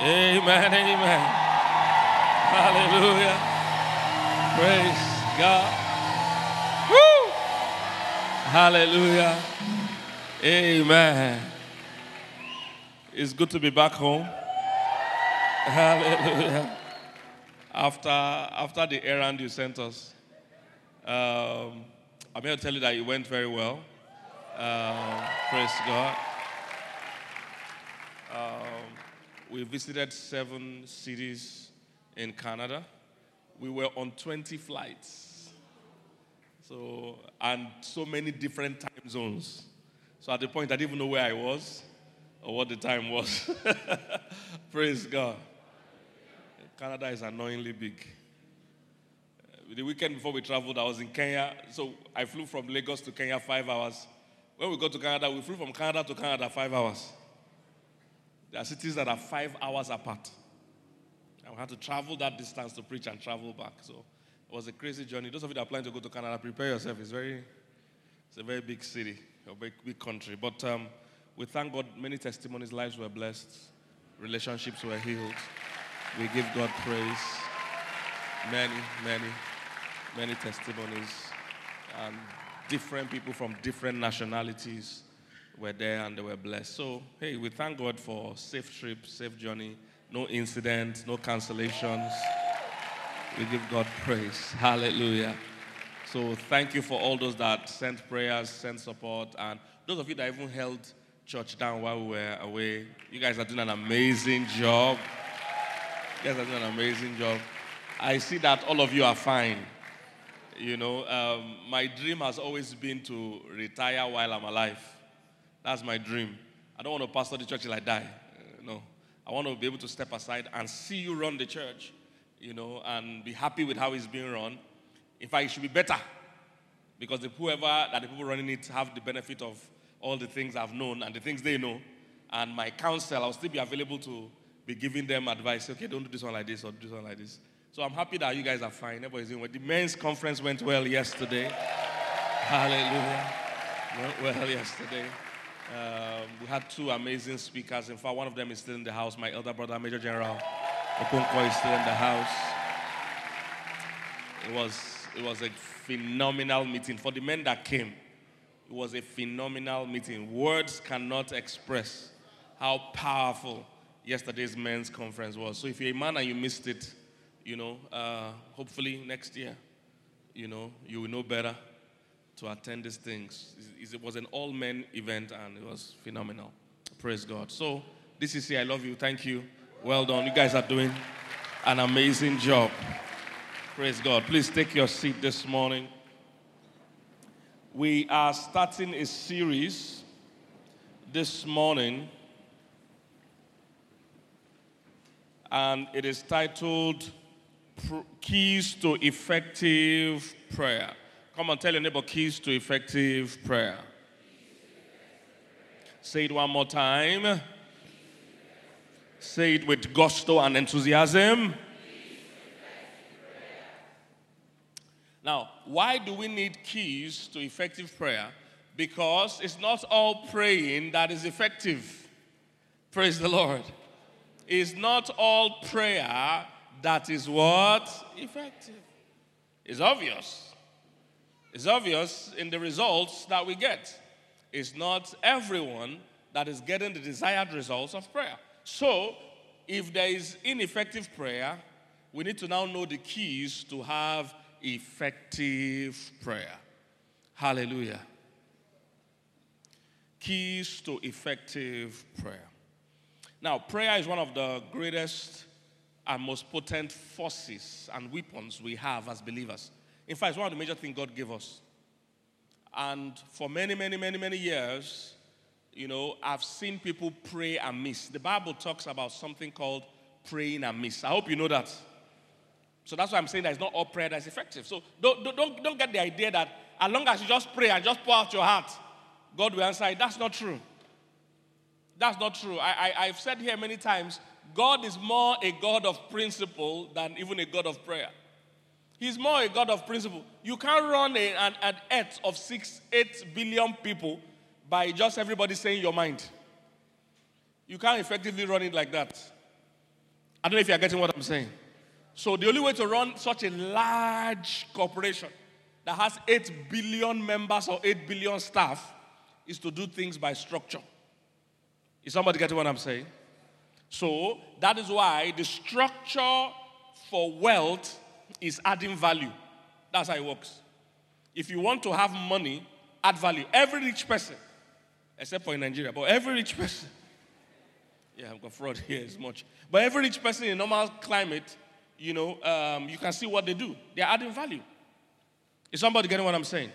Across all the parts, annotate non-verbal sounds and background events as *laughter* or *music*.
Amen. Amen. Hallelujah. Praise God. Woo! Hallelujah. Amen. It's good to be back home. Hallelujah. After, after the errand you sent us, um, I'm here to tell you that it went very well. Um, praise God. Um, we visited seven cities in Canada. We were on 20 flights. So, and so many different time zones. So at the point I didn't even know where I was or what the time was. *laughs* Praise God. Canada is annoyingly big. Uh, the weekend before we traveled, I was in Kenya. So I flew from Lagos to Kenya five hours. When we got to Canada, we flew from Canada to Canada five hours. There are cities that are five hours apart. We had to travel that distance to preach and travel back. So it was a crazy journey. Those of you that are planning to go to Canada, prepare yourself. It's very, it's a very big city, a big, big country. But um, we thank God, many testimonies, lives were blessed, relationships were healed. We give God praise. Many, many, many testimonies. And different people from different nationalities were there and they were blessed. So, hey, we thank God for safe trip, safe journey, no incidents, no cancellations. We give God praise. Hallelujah. So, thank you for all those that sent prayers, sent support, and those of you that even held church down while we were away. You guys are doing an amazing job. You guys are doing an amazing job. I see that all of you are fine. You know, um, my dream has always been to retire while I'm alive. That's my dream. I don't want to pastor the church till I die. Uh, no. I want to be able to step aside and see you run the church, you know, and be happy with how it's being run. In fact, it should be better because the whoever that the people running it have the benefit of all the things I've known and the things they know. And my counsel, I'll still be available to be giving them advice. Okay, don't do this one like this or do this one like this. So I'm happy that you guys are fine. Everybody's doing well. The men's conference went well yesterday. Hallelujah. Went well yesterday. Um, we had two amazing speakers. In fact, one of them is still in the house. My elder brother, Major General Okonkwo, is still in the house. It was, it was a phenomenal meeting. For the men that came, it was a phenomenal meeting. Words cannot express how powerful yesterday's men's conference was. So if you're a man and you missed it, you know, uh, hopefully next year, you know, you will know better to attend these things. It was an all men event and it was phenomenal. Praise God. So, this is here. I love you. Thank you. Well done. You guys are doing an amazing job. Praise God. Please take your seat this morning. We are starting a series this morning, and it is titled Keys to Effective Prayer. Come on, tell your neighbor keys to effective prayer. Say it one more time. Say it with gusto and enthusiasm. Now, why do we need keys to effective prayer? Because it's not all praying that is effective. Praise the Lord. It's not all prayer that is what? Effective. It's obvious. It's obvious in the results that we get. It's not everyone that is getting the desired results of prayer. So, if there is ineffective prayer, we need to now know the keys to have effective prayer. Hallelujah. Keys to effective prayer. Now, prayer is one of the greatest and most potent forces and weapons we have as believers. In fact, it's one of the major things God gave us. And for many, many, many, many years, you know, I've seen people pray and miss. The Bible talks about something called praying and miss. I hope you know that. So that's why I'm saying that it's not all prayer that's effective. So don't, don't, don't get the idea that as long as you just pray and just pour out your heart, God will answer it. That's not true. That's not true. I, I, have said here many times God is more a God of principle than even a God of prayer. He's more a God of principle. You can't run a, an, an earth of six, eight billion people by just everybody saying your mind. You can't effectively run it like that. I don't know if you're getting what I'm saying. So, the only way to run such a large corporation that has 8 billion members or 8 billion staff is to do things by structure. Is somebody getting what I'm saying? So, that is why the structure for wealth is adding value. That's how it works. If you want to have money, add value. Every rich person, except for in Nigeria, but every rich person, *laughs* yeah, I've got fraud here as much. But every rich person in normal climate, you know, um, you can see what they do. They're adding value. Is somebody getting what I'm saying?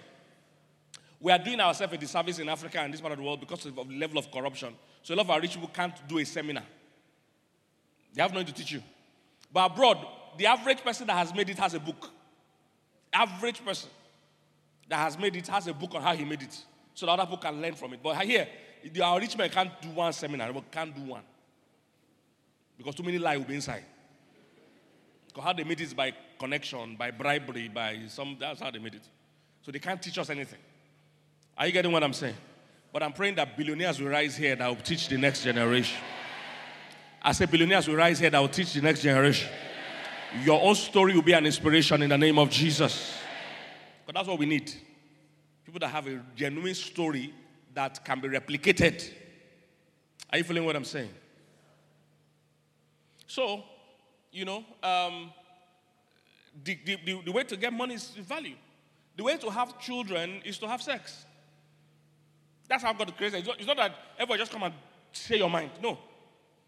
We are doing ourselves a disservice in Africa and this part of the world because of the level of corruption. So a lot of our rich people can't do a seminar. They have nothing to teach you. But abroad, the average person that has made it has a book. Average person that has made it has a book on how he made it. So the other people can learn from it. But here, our rich man can't do one seminar, but can't do one. Because too many lies will be inside. Because how they made it is by connection, by bribery, by some, that's how they made it. So they can't teach us anything. Are you getting what I'm saying? But I'm praying that billionaires will rise here that will teach the next generation. I say billionaires will rise here that will teach the next generation. Your own story will be an inspiration in the name of Jesus. But that's what we need. People that have a genuine story that can be replicated. Are you feeling what I'm saying? So, you know, um, the, the, the, way to get money is value. The way to have children is to have sex. That's how God created it. It's not, it's not that everyone just come and say your mind. No.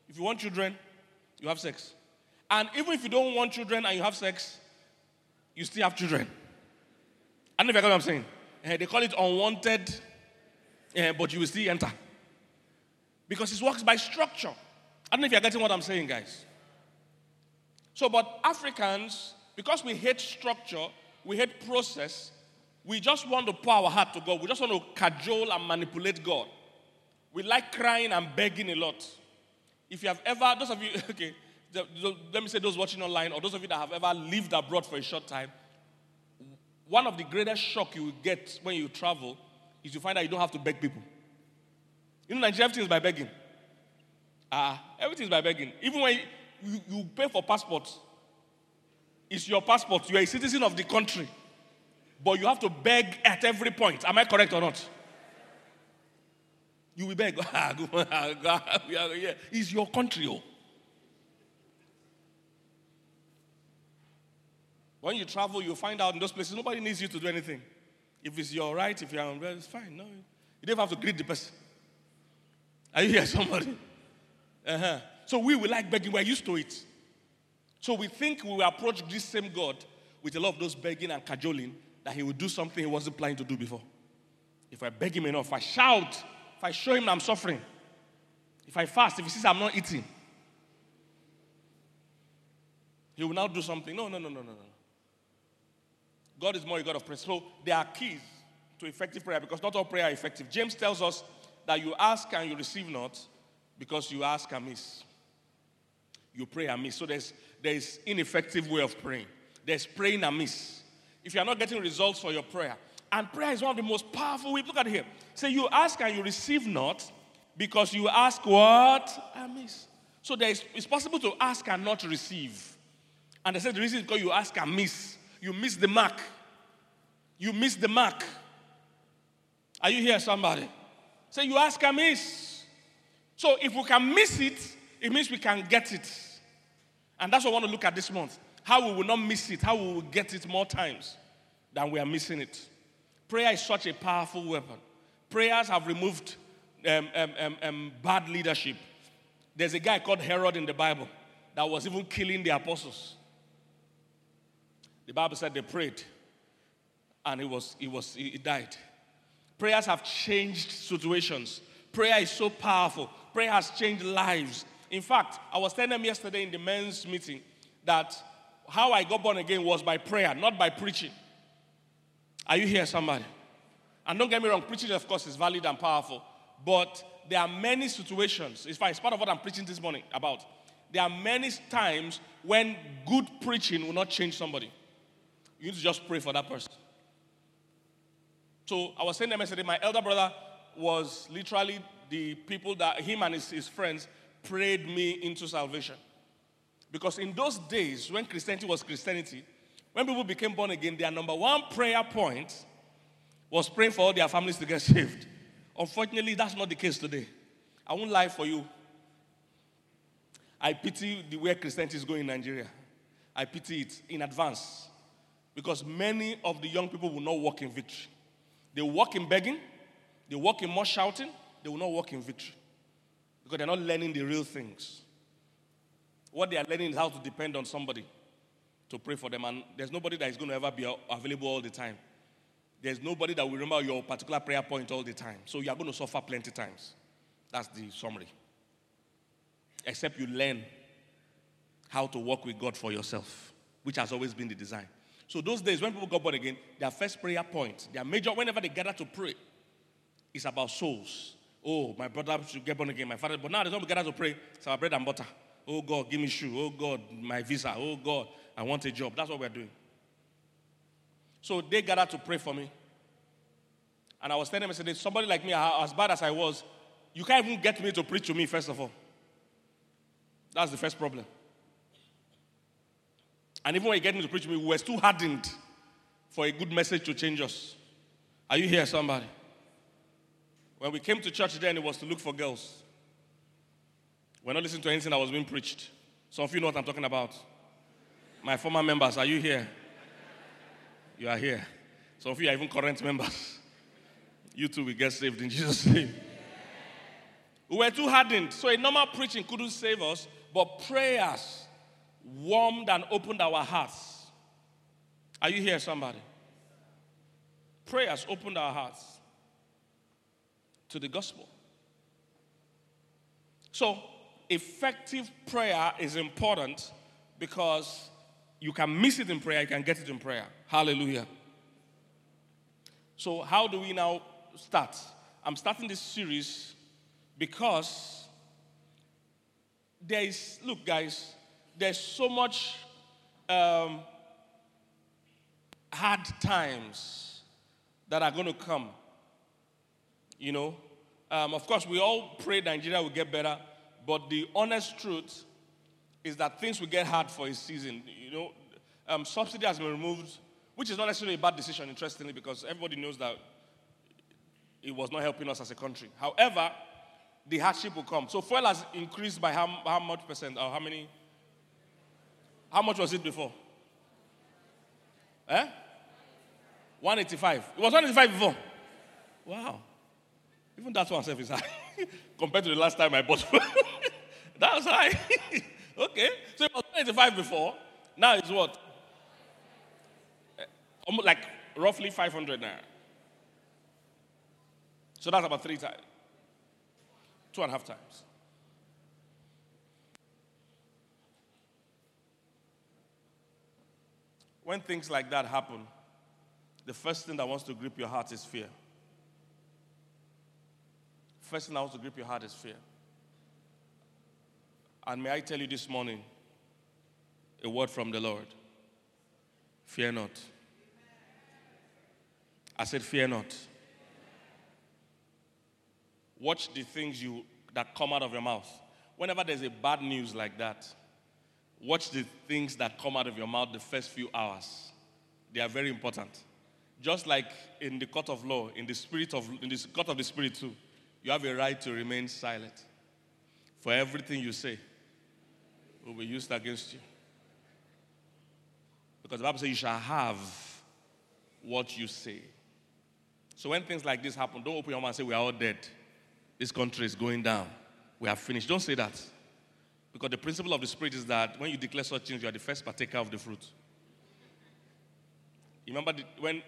If you want children, you have sex. And even if you don't want children and you have sex, you still have children. I don't know if you what I'm saying. Uh, they call it unwanted, uh, but you will still enter. Because it works by structure. I don't know if you're getting what I'm saying, guys. So, but Africans, because we hate structure, we hate process, we just want to pour our heart to God. We just want to cajole and manipulate God. We like crying and begging a lot. If you have ever, those of you, *laughs* okay, let me say those watching online, or those of you that have ever lived abroad for a short time, one of the greatest shock you will get when you travel is you find out you don't have to beg people. You know, Nigeria, everything is by begging. Ah, uh, everything is by begging. Even when you, you pay for passport, it's your passport. You are a citizen of the country. But you have to beg at every point. Am I correct or not? You will beg. *laughs* *laughs* yeah. It's your country. Oh. When you travel, you find out in those places nobody needs you to do anything. If it's your right, if you're on well, it's fine. No, you don't have to greet the person. Are you here, somebody? Uh-huh. So we will like begging. We're used to it. So we think we will approach this same God with a lot of those begging and cajoling that he will do something he wasn't planning to do before. If I beg him enough, if I shout, if I show him I'm suffering, if I fast, if he sees I'm not eating, he will now do something. No, no, no, no, no, no. God is more a God of prayer. So there are keys to effective prayer because not all prayer are effective. James tells us that you ask and you receive not because you ask amiss. You pray amiss. So there's there's ineffective way of praying. There's praying amiss. If you are not getting results for your prayer, and prayer is one of the most powerful ways. Look at here. Say you ask and you receive not because you ask what amiss. So there is, it's possible to ask and not receive. And they said the reason is because you ask and miss you miss the mark. You miss the mark. Are you here, somebody? Say, you ask a miss. So if we can miss it, it means we can get it. And that's what I want to look at this month. How we will not miss it, how we will get it more times than we are missing it. Prayer is such a powerful weapon. Prayers have removed um, um, um, um bad leadership. There's a guy called Herod in the Bible that was even killing the apostles. The Bible said they prayed and it was, it was, he died. Prayers have changed situations. Prayer is so powerful. Prayer has changed lives. In fact, I was telling them yesterday in the men's meeting that how I got born again was by prayer, not by preaching. Are you here, somebody? And don't get me wrong, preaching, of course, is valid and powerful. But there are many situations, in fact, it's part of what I'm preaching this morning about. There are many times when good preaching will not change somebody. You need to just pray for that person. So I was saying them yesterday, my elder brother was literally the people that him and his, his friends prayed me into salvation. Because in those days, when Christianity was Christianity, when people became born again, their number one prayer point was praying for all their families to get saved. Unfortunately, that's not the case today. I won't lie for you. I pity the way Christianity is going in Nigeria. I pity it in advance. Because many of the young people will not walk in victory. They walk in begging, they walk in more shouting, they will not walk in victory. Because they're not learning the real things. What they are learning is how to depend on somebody to pray for them. And there's nobody that is going to ever be available all the time. There's nobody that will remember your particular prayer point all the time. So you are going to suffer plenty times. That's the summary. Except you learn how to work with God for yourself, which has always been the design. So those days when people got born again, their first prayer point, their major, whenever they gather to pray, is about souls. Oh, my brother should get born again, my father. But now they don't gather to pray. It's our bread and butter. Oh God, give me shoe. Oh God, my visa. Oh God, I want a job. That's what we're doing. So they gather to pray for me. And I was telling them, I said, somebody like me, as bad as I was, you can't even get me to preach to me, first of all. That's the first problem. And even when you get me to preach to me, we were too hardened for a good message to change us. Are you here, somebody? When we came to church then, it was to look for girls. We're not listening to anything that was being preached. Some of you know what I'm talking about. My former members, are you here? You are here. Some of you are even current members. You too will get saved in Jesus' name. We were too hardened. So a normal preaching couldn't save us, but prayers warmed and opened our hearts. Are you here, somebody? Prayers opened our hearts to the gospel. So, effective prayer is important because you can miss it in prayer, you can get it in prayer. Hallelujah. So, how do we now start? I'm starting this series because there is, look, guys, there's so much um, hard times that are going to come. You know, um, of course, we all pray Nigeria will get better, but the honest truth is that things will get hard for a season. You know, um, subsidy has been removed, which is not necessarily a bad decision, interestingly, because everybody knows that it was not helping us as a country. However, the hardship will come. So fuel has increased by how, how much percent or how many? How much was it before? Eh? 185. It was 185 before. Wow. Even that one is high *laughs* compared to the last time I bought. *laughs* that was high. *laughs* okay. So it was 185 before. Now it's what? Eh, almost like roughly 500 now. So that's about three times. Two and a half times. When things like that happen, the first thing that wants to grip your heart is fear. First thing that wants to grip your heart is fear. And may I tell you this morning a word from the Lord fear not. I said, fear not. Watch the things you that come out of your mouth. Whenever there's a bad news like that, watch the things that come out of your mouth the first few hours. They are very important. Just like in the court of law, in the spirit of in the court of the spirit too, you have a right to remain silent. For everything you say will be used against you. Because the Bible says you shall have what you say. So when things like this happen, don't open your mouth and say we are all dead. This country is going down. We have finished. Don't say that. Because the principle of the Spirit is that when you declare such things, you are the first partaker of the fruit. You remember the, when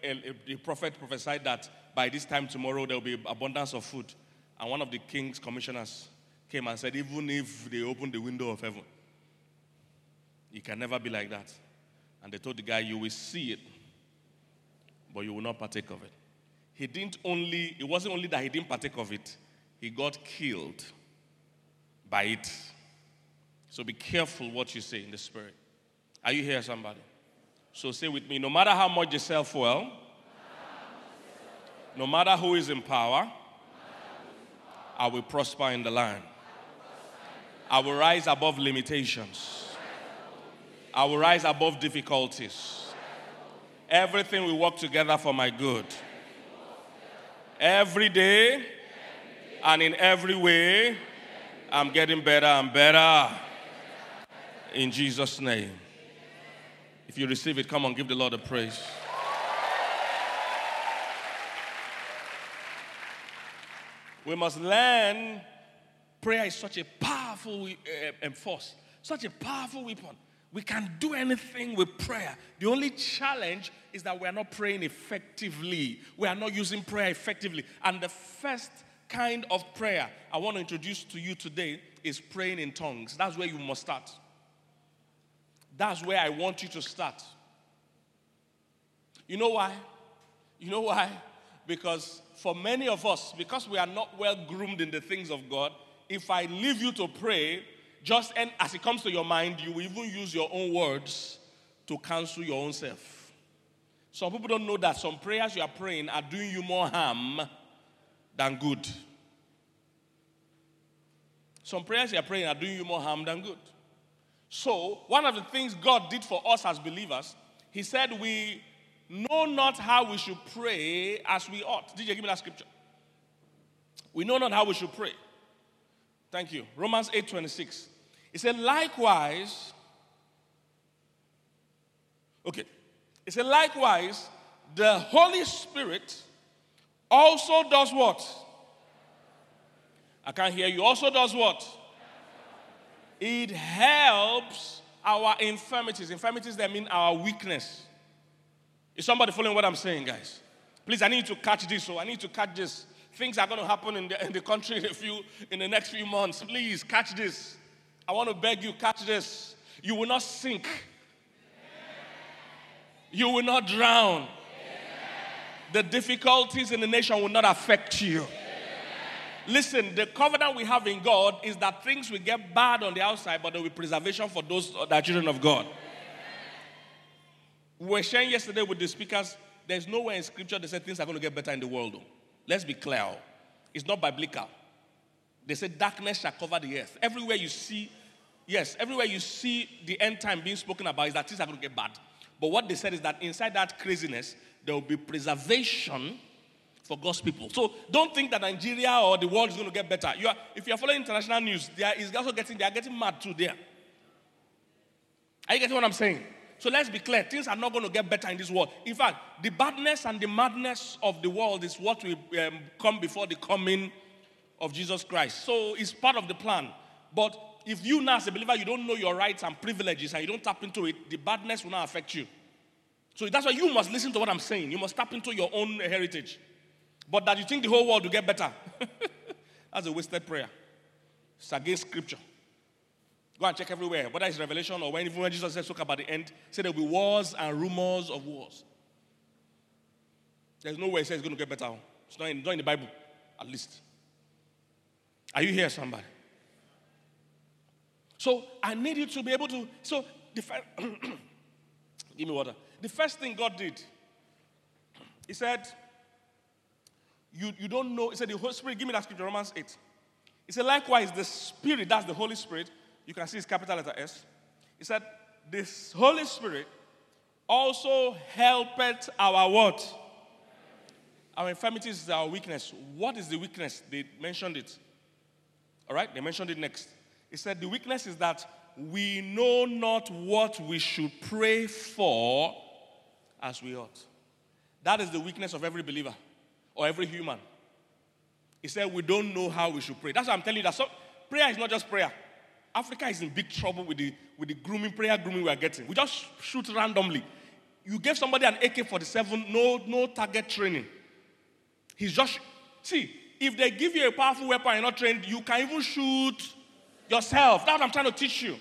the prophet prophesied that by this time tomorrow there will be abundance of food, and one of the king's commissioners came and said, even if they open the window of heaven, it can never be like that. And they told the guy, you will see it, but you will not partake of it. He didn't only, it wasn't only that he didn't partake of it, he got killed by it. So be careful what you say in the spirit. Are you here, somebody? So say with me no matter how much you self well, no matter who is in power, I will prosper in the land. I will rise above limitations. I will rise above difficulties. Everything will work together for my good. Every day and in every way, I'm getting better and better. In Jesus' name. If you receive it, come on, give the Lord a praise. We must learn prayer is such a powerful uh, force, such a powerful weapon. We can do anything with prayer. The only challenge is that we are not praying effectively. We are not using prayer effectively. And the first kind of prayer I want to introduce to you today is praying in tongues. That's where you must start. That's where I want you to start. You know why? You know why? Because for many of us, because we are not well groomed in the things of God, if I leave you to pray, just and as it comes to your mind, you will even use your own words to cancel your own self. Some people don't know that some prayers you are praying are doing you more harm than good. Some prayers you are praying are doing you more harm than good. So, one of the things God did for us as believers, He said, We know not how we should pray as we ought. Did you give me that scripture? We know not how we should pray. Thank you. Romans 8 26. He said, likewise, okay. He said, likewise, the Holy Spirit also does what? I can't hear you. Also does what? It helps our infirmities. Infirmities that mean our weakness. Is somebody following what I'm saying, guys? Please, I need to catch this. So I need to catch this. Things are going to happen in the, in the country in a few in the next few months. Please catch this. I want to beg you, catch this. You will not sink. You will not drown. The difficulties in the nation will not affect you. Listen, the covenant we have in God is that things will get bad on the outside, but there will be preservation for those that are children of God. We were sharing yesterday with the speakers, there's nowhere in scripture they said things are going to get better in the world. Let's be clear. Oh. It's not biblical. They said darkness shall cover the earth. Everywhere you see, yes, everywhere you see the end time being spoken about is that things are going to get bad. But what they said is that inside that craziness, there will be preservation for God's people. So don't think that Nigeria or the world is going to get better. You are, if you are following international news, they are, also getting, they are getting mad too there. Are you getting what I'm saying? So let's be clear things are not going to get better in this world. In fact, the badness and the madness of the world is what will um, come before the coming of Jesus Christ. So it's part of the plan. But if you now, as a believer, you don't know your rights and privileges and you don't tap into it, the badness will not affect you. So that's why you must listen to what I'm saying. You must tap into your own heritage. But that you think the whole world will get better, *laughs* that's a wasted prayer. It's against scripture. Go and check everywhere, whether it's Revelation or when even when Jesus says, talk about the end, say there will be wars and rumors of wars. There's no way it says it's going to get better. Oh. It's not in, not in the Bible, at least. Are you here, somebody? So I need you to be able to. So the first, *clears throat* give me water. The first thing God did, He said, you, you don't know. He said, The Holy Spirit, give me that scripture, Romans 8. He said, Likewise, the Spirit, that's the Holy Spirit, you can see it's capital letter S. He said, This Holy Spirit also helpeth our what? Our infirmities is our weakness. What is the weakness? They mentioned it. All right, they mentioned it next. He said, The weakness is that we know not what we should pray for as we ought. That is the weakness of every believer or every human. He said, We don't know how we should pray. That's why I'm telling you that so, prayer is not just prayer. Africa is in big trouble with the, with the grooming, prayer grooming we are getting. We just shoot randomly. You gave somebody an AK 47, no, no target training. He's just, see, if they give you a powerful weapon and you're not trained, you can even shoot yourself. That's what I'm trying to teach you.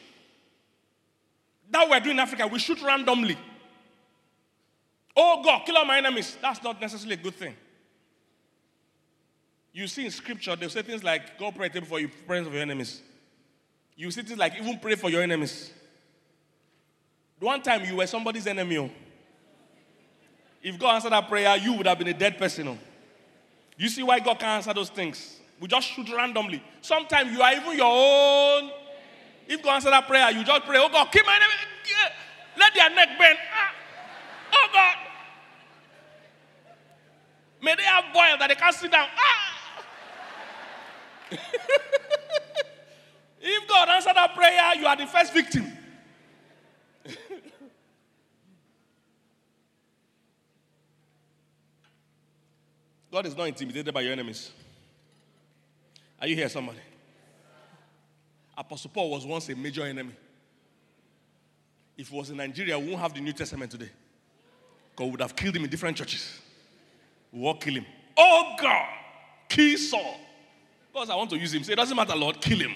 That we're doing in Africa, we shoot randomly. Oh God, kill all my enemies. That's not necessarily a good thing. You see in scripture, they say things like, go pray for you, prayers of your enemies. You see things like, even pray for your enemies. The one time you were somebody's enemy. Oh. If God answered that prayer, you would have been a dead person. Oh. You see why God can't answer those things? We just shoot randomly. Sometimes you are even your own. If God answered that prayer, you just pray, oh God, keep my enemy. Let their neck bend. Ah. Oh God. May they have boil that they can't sit down. Ah. If God answered that prayer, you are the first victim. God is not intimidated by your enemies. Are you here, somebody? Apostle Paul was once a major enemy. If he was in Nigeria, we won't have the New Testament today. God would have killed him in different churches. We will kill him. Oh God, kill Saul. Because I want to use him. Say, it doesn't matter, Lord, kill him.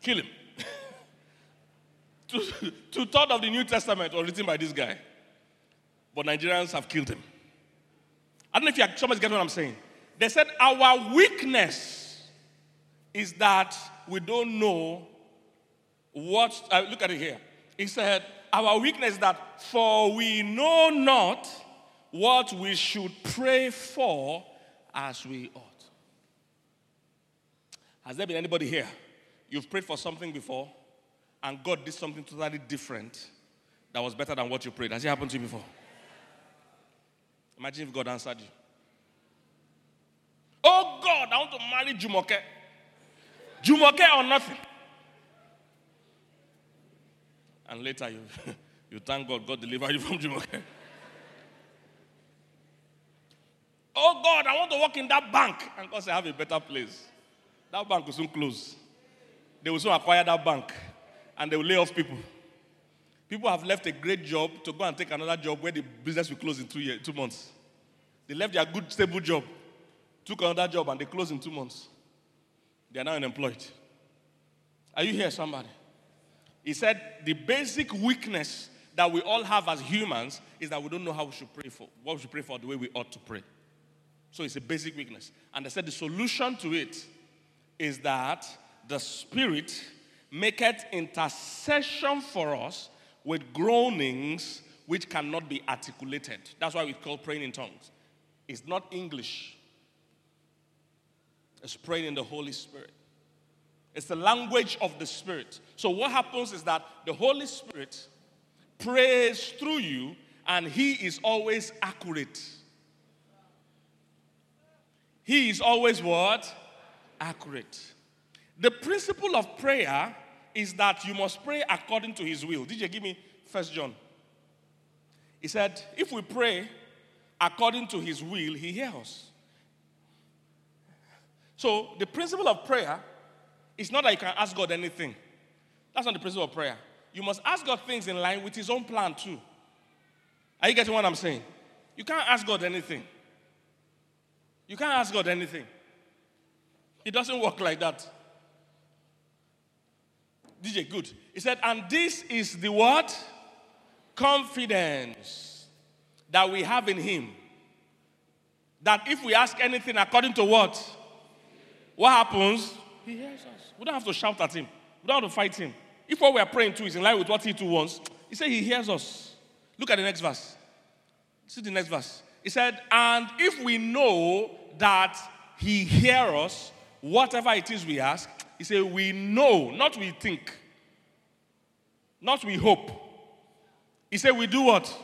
kill him. *laughs* two, thirds of the New Testament was written by this guy. But Nigerians have killed him. I don't know if you somebody's getting what I'm saying. They said our weakness is that we don't know what. Uh, look at it here. He said, Our weakness that for we know not what we should pray for as we ought. Has there been anybody here? You've prayed for something before, and God did something totally different that was better than what you prayed. Has it happened to you before? Imagine if God answered you. Oh God, I want to marry Jumoke. Jumoke or nothing. And later you, *laughs* you thank God, God delivered you from Jumoke. Oh God, I want to work in that bank. And God said, I have a better place. That bank will soon close. They will soon acquire that bank. And they will lay off people. People have left a great job to go and take another job where the business will close in two, two months. They left their good, stable job, took another job, and they closed in two months. They are now unemployed. Are you here, somebody? He said the basic weakness that we all have as humans is that we don't know how we should pray for, what we should pray for, the way we ought to pray. So it's a basic weakness. And I said the solution to it is that the Spirit maketh intercession for us with groanings which cannot be articulated. That's why we call praying in tongues. It's not English, it's praying in the Holy Spirit. It's the language of the Spirit. So, what happens is that the Holy Spirit prays through you, and He is always accurate. He is always what? Accurate. The principle of prayer is that you must pray according to his will. Did you give me First John? He said, if we pray according to his will, he hears us. So the principle of prayer is not that you can ask God anything. That's not the principle of prayer. You must ask God things in line with his own plan too. Are you getting what I'm saying? You can't ask God anything. You can't ask God anything. It doesn't work like that. DJ, good. He said, and this is the what? Confidence that we have in him. That if we ask anything according to what? What happens? He hears us. We don't have to shout at him. We don't have to fight him. If what we are praying to is in line with what he too wants, he said he hears us. Look at the next verse. See the next verse. He said, and if we know that he hears us, whatever it is we ask, he said, We know, not we think, not we hope. He said, We do what?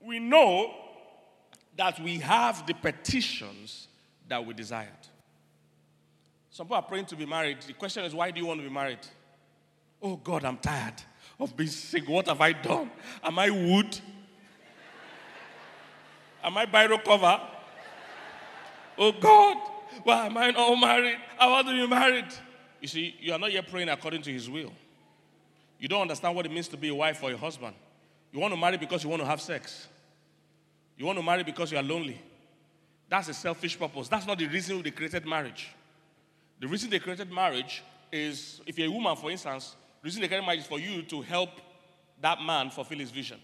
We know that we have the petitions that we desired. Some people are praying to be married. The question is, why do you want to be married? Oh God, I'm tired of being sick. What have I done? Am I wood? Am I biro cover? Oh God, why am I not married? I want to be married. You see, you are not yet praying according to His will. You don't understand what it means to be a wife or a husband. You want to marry because you want to have sex. You want to marry because you are lonely. That's a selfish purpose. That's not the reason they created marriage. The reason they created marriage is if you're a woman, for instance, the reason they created marriage is for you to help that man fulfill his vision.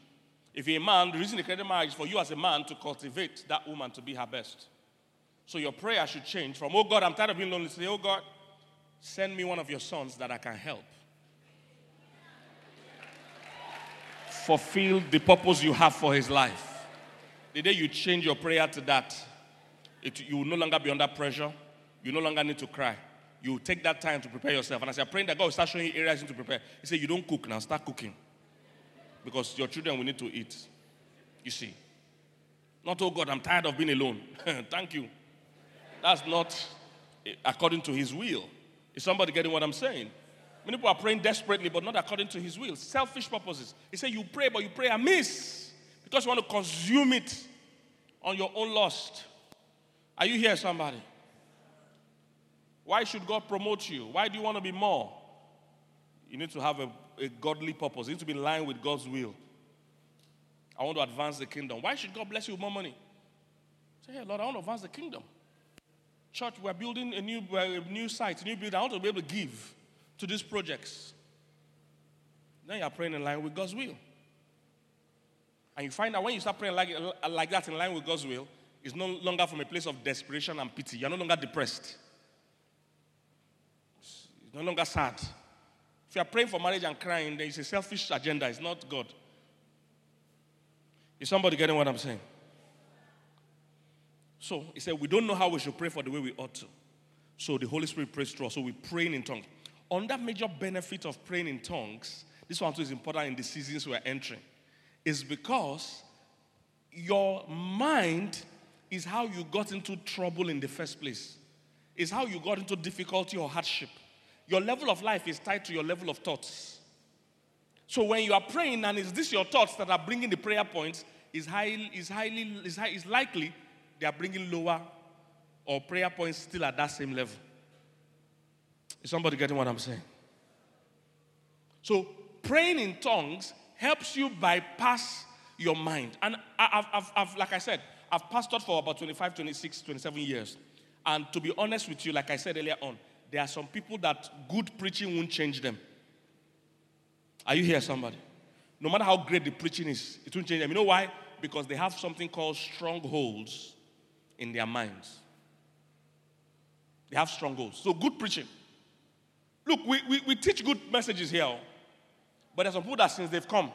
If you're a man, the reason they created marriage is for you as a man to cultivate that woman to be her best. So your prayer should change from, oh God, I'm tired of being lonely, to say, oh God, send me one of your sons that I can help. Fulfill the purpose you have for his life. The day you change your prayer to that, it, you will no longer be under pressure. You no longer need to cry. you take that time to prepare yourself. And as you're praying that God will start showing you areas you need to prepare. He said, You don't cook now, start cooking. Because your children will need to eat. You see. Not, oh God, I'm tired of being alone. *laughs* Thank you. That's not eh, according to his will. Is somebody getting what I'm saying? Many people are praying desperately, but not according to his will. Selfish purposes. He said, You pray, but you pray amiss because you want to consume it on your own lust. Are you here, somebody? Why should God promote you? Why do you want to be more? You need to have a, a godly purpose. It needs to be in line with God's will. I want to advance the kingdom. Why should God bless you with more money? Say, hey, Lord, I want to advance the kingdom. Church, we're building a new, uh, a new site, a new building. I want to be able to give to these projects. Then you're praying in line with God's will. And you find that when you start praying like, like that in line with God's will, it's no longer from a place of desperation and pity. You're no longer depressed. It's no longer sad. If you're praying for marriage and crying, then it's a selfish agenda. It's not God. Is somebody getting what I'm saying? So he said, We don't know how we should pray for the way we ought to. So the Holy Spirit prays through us. So we're praying in tongues. On that major benefit of praying in tongues, this one too is important in the seasons we're entering, is because your mind is how you got into trouble in the first place, is how you got into difficulty or hardship. Your level of life is tied to your level of thoughts. So when you are praying and is this your thoughts that are bringing the prayer points, is highly, is highly, is, high, is likely they are bringing lower or prayer points still at that same level. Is somebody getting what I'm saying? So, praying in tongues helps you bypass your mind. And I've, I've, I've, like I said, I've pastored for about 25, 26, 27 years. And to be honest with you, like I said earlier on, there are some people that good preaching won't change them. Are you here, somebody? No matter how great the preaching is, it won't change them. You know why? Because they have something called strongholds in their minds. They have strongholds. So, good preaching. Look, we, we, we teach good messages here, but there's some people that since they've come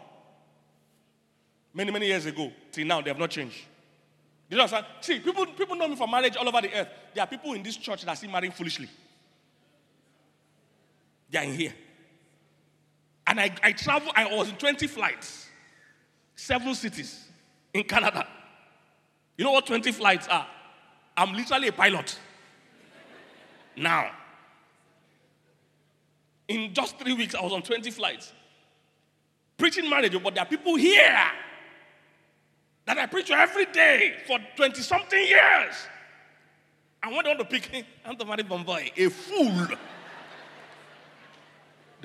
many, many years ago till now, they have not changed. You what I'm saying? See, people, people know me for marriage all over the earth. There are people in this church that see marrying foolishly. They are in here. And I, I travel, I was in 20 flights, seven cities in Canada. You know what 20 flights are? I'm literally a pilot. Now. In just three weeks, I was on 20 flights. Preaching marriage, but there are people here that I preach to every day for 20 something years. I want to pick, I want to marry Bombay, a fool.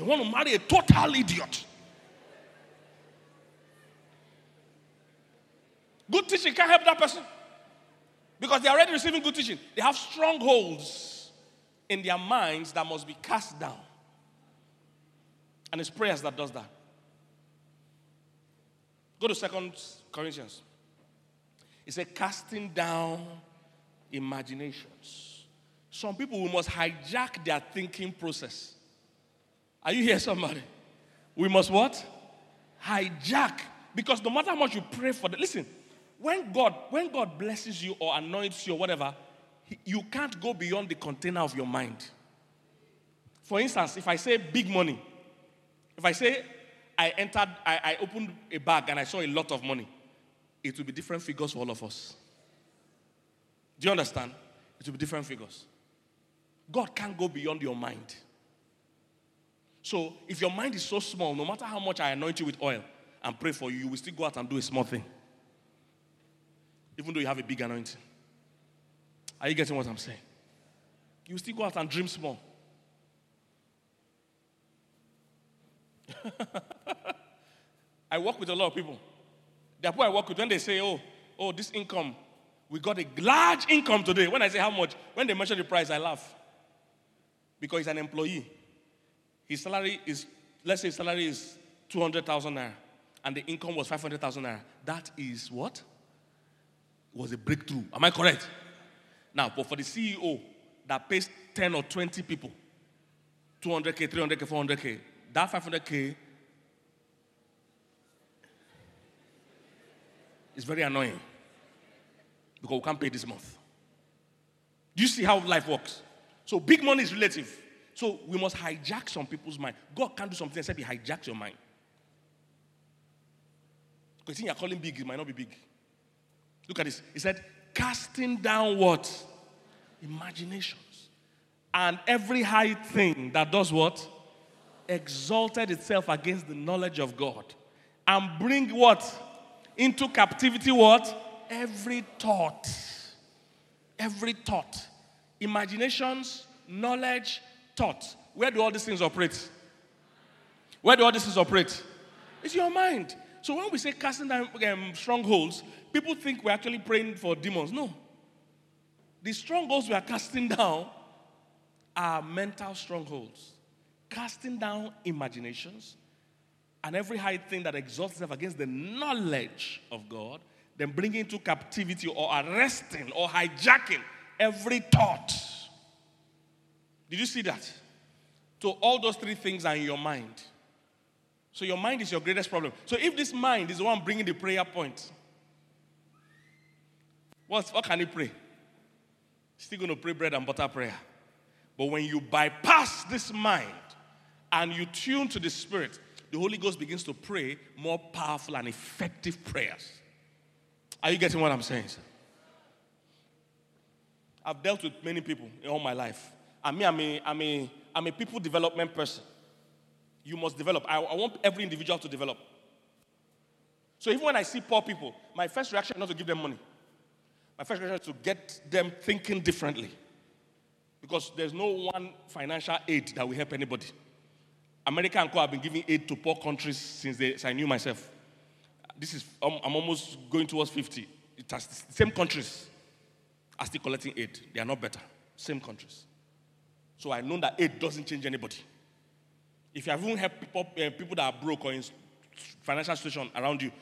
They want to marry a total idiot. Good teaching can't help that person because they're already receiving good teaching. They have strongholds in their minds that must be cast down. And it's prayers that does that. Go to Second Corinthians. It's a casting down imaginations. Some people we must hijack their thinking process. Are you here, somebody? We must what? Hijack. Because no matter how much you pray for them, listen, when God, when God blesses you or anoints you or whatever, you can't go beyond the container of your mind. For instance, if I say big money, if I say I entered, I, I opened a bag and I saw a lot of money, it will be different figures for all of us. Do you understand? It will be different figures. God can't go beyond your mind. So if your mind is so small, no matter how much I anoint you with oil and pray for you, you will still go out and do a small thing. Even though you have a big anointing. Are you getting what I'm saying? You still go out and dream small. *laughs* I work with a lot of people. The people I work with, when they say, oh, oh, this income, we got a large income today. When I say how much, when they mention the price, I laugh. Because he's an employee. His salary is, let's say his salary is 200,000 naira and the income was 500,000 naira. That is what? Was a breakthrough. Am I correct? Now, but for the CEO that pays 10 or 20 people, 200K, 300K, 400K, that 500K is very annoying because we can't pay this month. Do you see how life works? So big money is relative. So we must hijack some people's mind. God can't do something except He hijacks your mind. Because you're calling big, it might not be big. Look at this. He said, casting down what? Imaginations. And every high thing that does what? Exalted itself against the knowledge of God. And bring what? Into captivity what? Every thought. Every thought. Imaginations, knowledge, thought. Where do all these things operate? Where do all these things operate? It's your mind. So when we say casting down um, strongholds, people think we're actually praying for demons. No. The strongholds we are casting down are mental strongholds. Casting down imaginations and every high thing that exalts itself against the knowledge of God, then bringing into captivity or arresting or hijacking every thought. Did you see that? So all those three things are in your mind. So your mind is your greatest problem. So if this mind is the one bringing the prayer point, what, what can he pray? Still going to pray bread and butter prayer. But when you bypass this mind and you tune to the Spirit, the Holy Ghost begins to pray more powerful and effective prayers. Are you getting what I'm saying? Sir? I've dealt with many people in all my life. I mean, I'm a, I'm a, I'm a people development person. You must develop. I, I want every individual to develop. So even when I see poor people, my first reaction is not to give them money. My first reaction is to get them thinking differently. Because there's no one financial aid that will help anybody. America and Co. have been giving aid to poor countries since, they, since I knew myself. This is, I'm, I'm almost going towards 50. It has the same countries are still collecting aid. They are not better. Same countries. So I know that aid doesn't change anybody. If you have even helped people, uh, people that are broke or in financial situation around you,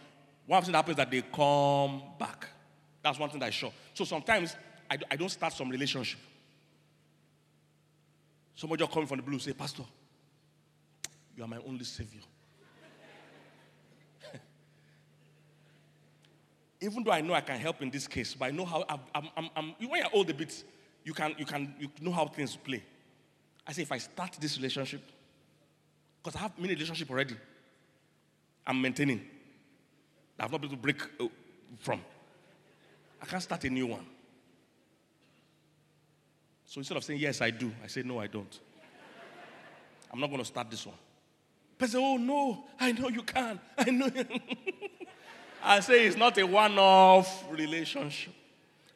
one thing that happens is that they come back. That's one thing that's sure. So sometimes I, I don't start some relationship. Somebody just coming from the blue say, Pastor, you are my only savior. *laughs* Even though I know I can help in this case, but I know how I'm, I'm, when you're old a bit, you can, you can you know how things play. I say, if I start this relationship, because I have many relationships already, I'm maintaining. I've not been able to break uh, from. I can't start a new one. So instead of saying, yes, I do, I say, no, I don't. I'm not going to start this one. Say, oh, no, I know you can. I know. *laughs* I say it's not a one off relationship.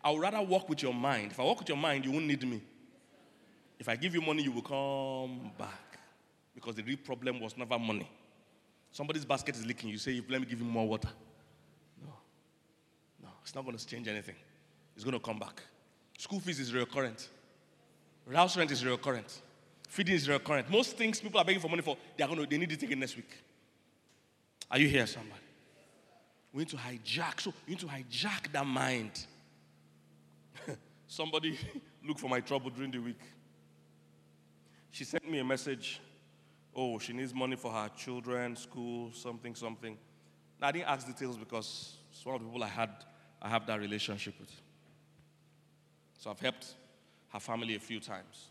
I would rather work with your mind. If I work with your mind, you won't need me. If I give you money, you will come back. Because the real problem was never money. Somebody's basket is leaking. You say, let me give him more water. No. No, it's not going to change anything. It's going to come back. School fees is recurrent. House rent is recurrent. Feeding is recurrent. Most things people are begging for money for, they are going to, they need it next week. Are you here, somebody? We need to hijack. So you need to hijack that mind. *laughs* Somebody *laughs* look for my trouble during the week. She sent me a message. Oh, she needs money for her children, school, something, something. Now, I didn't ask details because it's one of the people I had I have that relationship with. So I've helped her family a few times.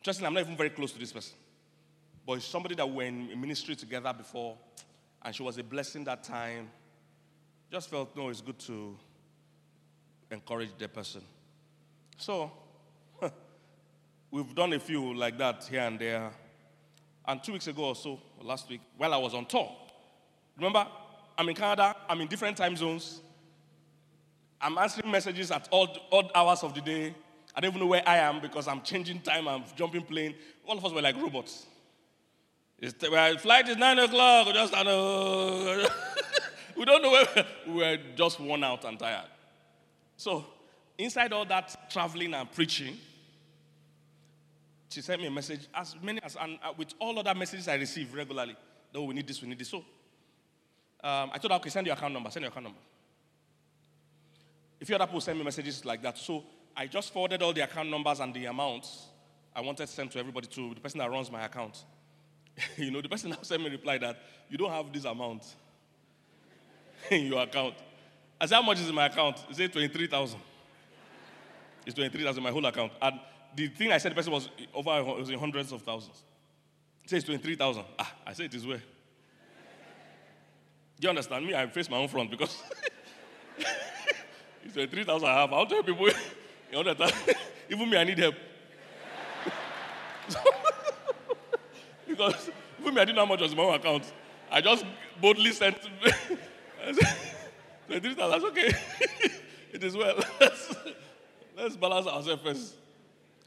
Interestingly, I'm not even very close to this person. But it's somebody that we're in ministry together before, and she was a blessing that time. Just felt, no, it's good to encourage the person. So, we've done a few like that here and there. And two weeks ago or so, or last week, while I was on tour, remember, I'm in Canada, I'm in different time zones. I'm answering messages at odd, odd hours of the day. I don't even know where I am because I'm changing time, I'm jumping plane. All of us were like robots. It's, well, flight is nine o'clock. We just uh, *laughs* we don't know where we were just worn out and tired. So, inside all that traveling and preaching, she sent me a message as many as and uh, with all other messages I receive regularly. No, we need this, we need this. So, um, I told her, okay, send your account number, send your account number. If you other people send me messages like that, so I just forwarded all the account numbers and the amounts I wanted to send to everybody to the person that runs my account. *laughs* you know, the person that sent me reply that you don't have this amount *laughs* in your account. I said, How much is in my account? He said, 23,000. It's 23,000 in my whole account. And the thing I said the person was over it was in hundreds of thousands. He says 23,000. Ah, I said it is where. Do you understand me? I face my own front because *laughs* it's 23,000 I have. I'll tell people, *laughs* you understand? *laughs* Even me, I need help. because even me, I didn't know how much was in my own account. I just boldly sent 23,000. That's okay. it is well. Let's, balance ourselves first.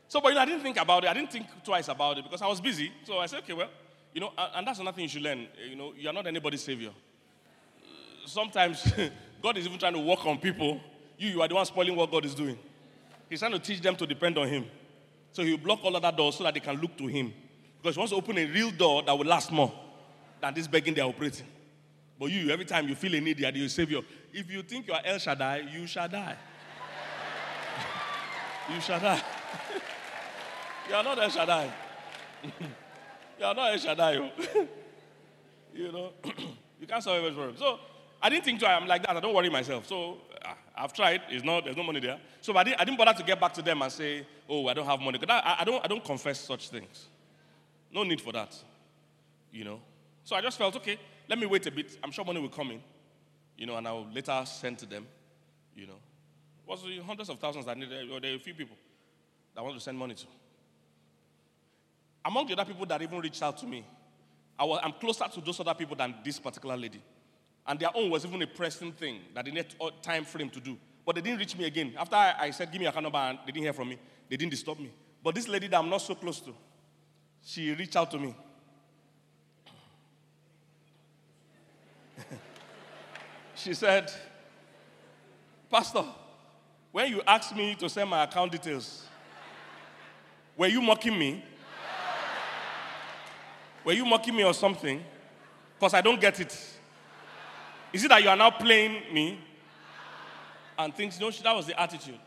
So, but you know, I didn't think about it. I didn't think twice about it because I was busy. So I said, okay, well, you know, and, that's another thing you should learn. Eh, you know, you're not anybody's savior. Uh, sometimes *laughs* God is even trying to work on people. You, you are the one spoiling what God is doing. He's trying to teach them to depend on Him. So He will block all other doors so that they can look to Him. Because He wants to open a real door that will last more than this begging they're operating. But you, every time you feel a need, you're the Savior. If you think you are El Shaddai, you shall die. You shall die. You are not El Shaddai. you are not El Shaddai. you know, *clears throat* you can't solve every problem. So I didn't think to I'm like that. I don't worry myself. So uh, I've tried. It's not. There's no money there. So I didn't, I didn't bother to get back to them and say, "Oh, I don't have money." Because I, I don't. I don't confess such things. No need for that. You know. So I just felt okay. Let me wait a bit. I'm sure money will come in. You know, and I'll later send to them. You know, was hundreds of thousands that needed. Or there are a few people that want to send money to among the other people that even reached out to me, I was, I'm closer to those other people than this particular lady. And their own was even a pressing thing that they need uh, time frame to do. But they didn't reach me again. After I, I said, give me a account number, and they didn't hear from me, they didn't disturb me. But this lady that I'm not so close to, she reached out to me. *laughs* she said, Pastor, when you asked me to send my account details, were you mocking me? Were you mocking me or something? Because I don't get it. Is it that you are now playing me? And things, no, that was the attitude.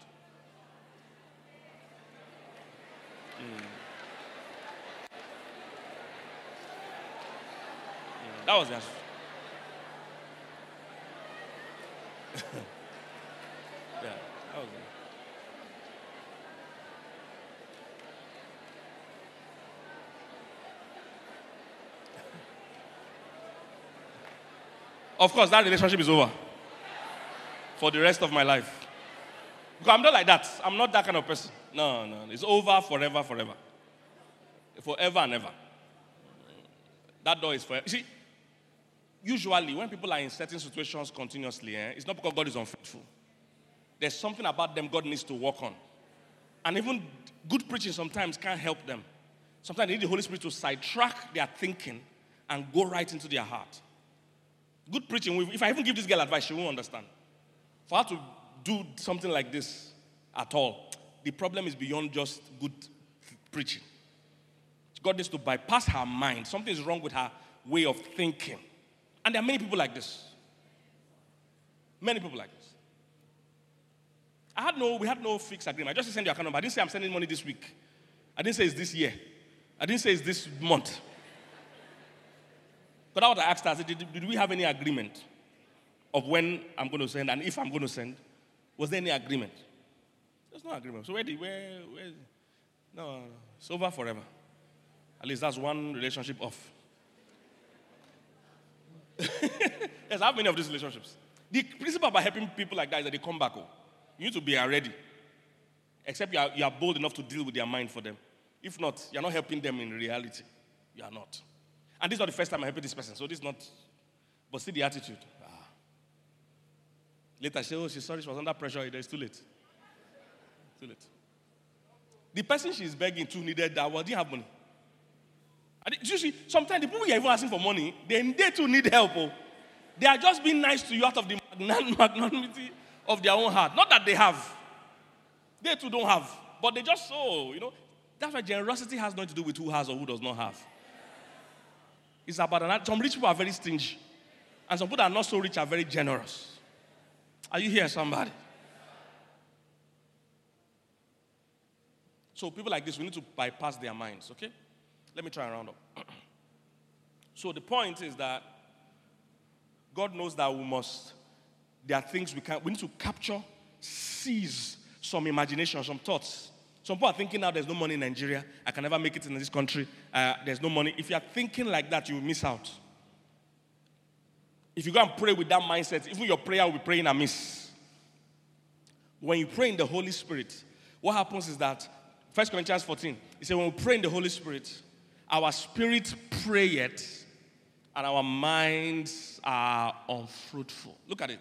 Mm. Mm, that was the attitude. *laughs* yeah, that was it. Of course, that relationship is over for the rest of my life. Because I'm not like that. I'm not that kind of person. No, no. It's over forever, forever. Forever and ever. That door is forever. You see, usually when people are in certain situations continuously, eh, it's not because God is unfaithful. There's something about them God needs to work on. And even good preaching sometimes can't help them. Sometimes they need the Holy Spirit to sidetrack their thinking and go right into their heart. Good preaching. If I even give this girl advice, she won't understand. For her to do something like this at all, the problem is beyond just good preaching. God needs to bypass her mind. Something is wrong with her way of thinking. And there are many people like this. Many people like this. I had no, we had no fixed agreement. I just sent you a account number. I didn't say I'm sending money this week. I didn't say it's this year. I didn't say it's this month. But I would asked us, did, did we have any agreement of when I'm going to send and if I'm going to send? Was there any agreement? There's no agreement. So where did, where, where? No, it's over forever. At least that's one relationship off. *laughs* yes, I have many of these relationships. The principle about helping people like that is that they come back home. You need to be ready. Except you are, you are bold enough to deal with their mind for them. If not, you're not helping them in reality. You are not. And this is not the first time I'm helping this person, so this is not. But see the attitude. Ah. Later, she said, Oh, she's sorry, she was under pressure. It's too late. Too late. The person she's begging to needed that, well, didn't have money. And you see, sometimes the people you're even asking for money, they, they too need help. Oh. They are just being nice to you out of the *laughs* magnanimity of their own heart. Not that they have. They too don't have. But they just so, you know. That's why generosity has nothing to do with who has or who does not have. It's about. Some rich people are very stingy, and some people that are not so rich are very generous. Are you here, somebody? So people like this, we need to bypass their minds, okay? Let me try and round up. *clears throat* so the point is that God knows that we must, there are things we can we need to capture, seize some imagination, some thoughts. Some people are thinking now there's no money in Nigeria. I can never make it in this country. Uh, there's no money. If you are thinking like that, you will miss out. If you go and pray with that mindset, even your prayer will be praying amiss. When you pray in the Holy Spirit, what happens is that 1 Corinthians 14, it says, when we pray in the Holy Spirit, our spirit prayeth and our minds are unfruitful. Look at it.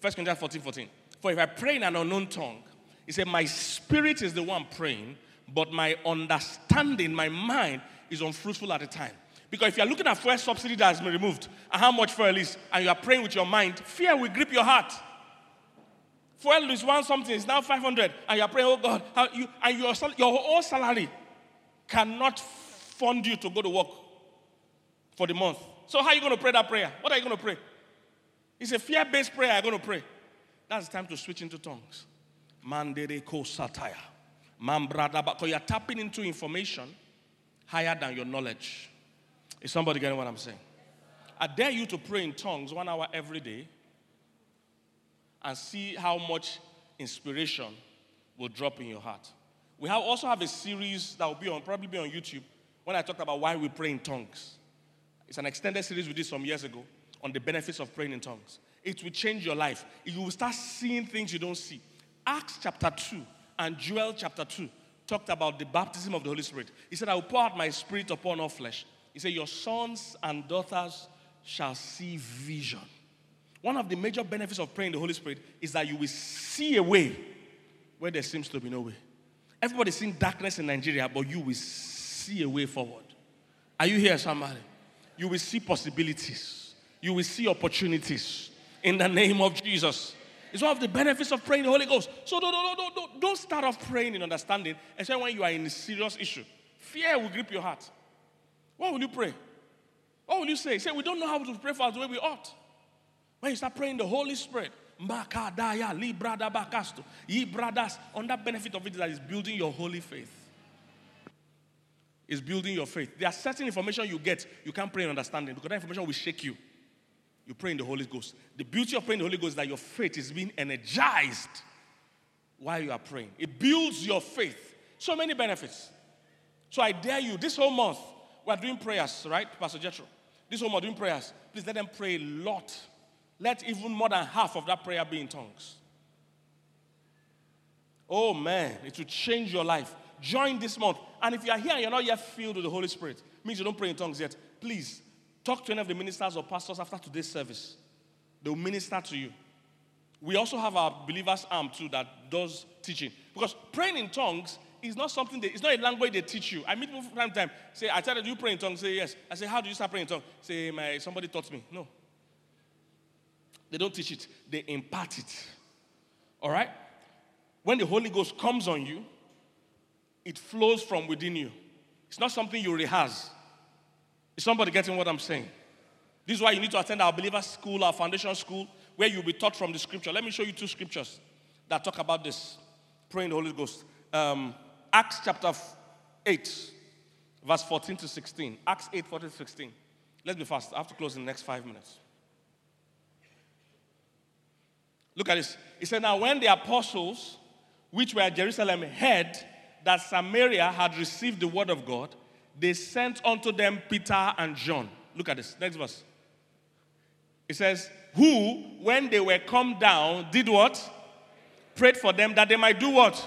1 Corinthians 14, 14. For if I pray in an unknown tongue, he said, My spirit is the one praying, but my understanding, my mind is unfruitful at the time. Because if you're looking at fuel subsidy that has been removed and how much fuel is, and you are praying with your mind, fear will grip your heart. Fuel is one something, it's now 500, and you're praying, oh God, how you, and your, your whole salary cannot fund you to go to work for the month. So, how are you going to pray that prayer? What are you going to pray? It's a fear based prayer you're going to pray. That's the time to switch into tongues. Mandere ko satire. Because you're tapping into information higher than your knowledge. Is somebody getting what I'm saying? I dare you to pray in tongues one hour every day and see how much inspiration will drop in your heart. We have also have a series that will be on probably be on YouTube when I talked about why we pray in tongues. It's an extended series we did some years ago on the benefits of praying in tongues. It will change your life. You will start seeing things you don't see. Acts chapter 2 and Joel chapter 2 talked about the baptism of the Holy Spirit. He said, I will pour out my spirit upon all flesh. He said, Your sons and daughters shall see vision. One of the major benefits of praying the Holy Spirit is that you will see a way where there seems to be no way. Everybody's seeing darkness in Nigeria, but you will see a way forward. Are you here, somebody? You will see possibilities. You will see opportunities in the name of Jesus. It's one of the benefits of praying the Holy Ghost. So don't, don't, don't, don't, don't start off praying in understanding, especially when you are in a serious issue. Fear will grip your heart. What will you pray? What will you say? Say, we don't know how to pray for us the way we ought. When you start praying the Holy Spirit, Ye brothers, on that benefit of it that is building your holy faith. Is building your faith. There are certain information you get, you can't pray in understanding because that information will shake you you pray in the Holy Ghost. The beauty of praying in the Holy Ghost is that your faith is being energized while you are praying. It builds your faith. So many benefits. So I dare you, this whole month, we're doing prayers, right, Pastor Jethro? This whole month, doing prayers. Please let them pray a lot. Let even more than half of that prayer be in tongues. Oh man, it will change your life. Join this month. And if you are here and you're not yet filled with the Holy Spirit, means you don't pray in tongues yet, please Talk to any of the ministers or pastors after today's service. They will minister to you. We also have our believers' arm too that does teaching. Because praying in tongues is not something that, it's not a language they teach you. I meet people from time to time. Say, I tell them, do you pray in tongues? Say, yes. I say, how do you start praying in tongues? Say, my, somebody taught me. No. They don't teach it, they impart it. All right? When the Holy Ghost comes on you, it flows from within you. It's not something you rehearse. Is somebody getting what I'm saying? This is why you need to attend our believer school, our foundation school, where you'll be taught from the scripture. Let me show you two scriptures that talk about this. Praying the Holy Ghost. Um, Acts chapter 8, verse 14 to 16. Acts 8, 14 to 16. Let's be fast. I have to close in the next five minutes. Look at this. He said, Now, when the apostles, which were at Jerusalem, heard that Samaria had received the word of God, they sent unto them Peter and John. Look at this. Next verse. It says, Who, when they were come down, did what? Prayed for them that they might do what?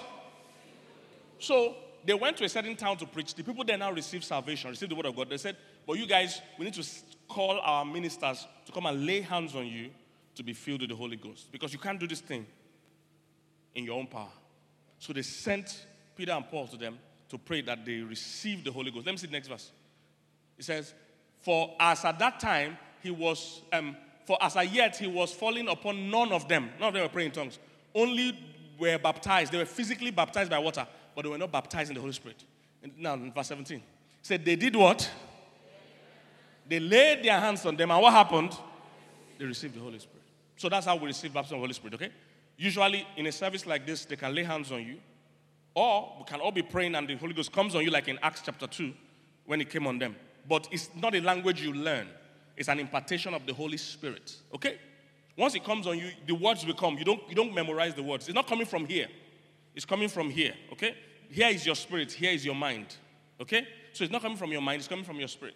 So they went to a certain town to preach. The people there now received salvation, received the word of God. They said, But you guys, we need to call our ministers to come and lay hands on you to be filled with the Holy Ghost. Because you can't do this thing in your own power. So they sent Peter and Paul to them to pray that they receive the Holy Ghost. Let me see the next verse. It says, For as at that time he was, um, for as yet he was falling upon none of them. None of them were praying in tongues. Only were baptized. They were physically baptized by water, but they were not baptized in the Holy Spirit. And now, in verse 17, said they did what? They laid their hands on them, and what happened? They received the Holy Spirit. So that's how we receive baptism of the Holy Spirit, okay? Usually, in a service like this, they can lay hands on you or we can all be praying and the Holy Ghost comes on you, like in Acts chapter 2 when it came on them. But it's not a language you learn, it's an impartation of the Holy Spirit. Okay? Once it comes on you, the words will come. You don't, you don't memorize the words. It's not coming from here. It's coming from here, okay? Here is your spirit, here is your mind, okay? So it's not coming from your mind, it's coming from your spirit.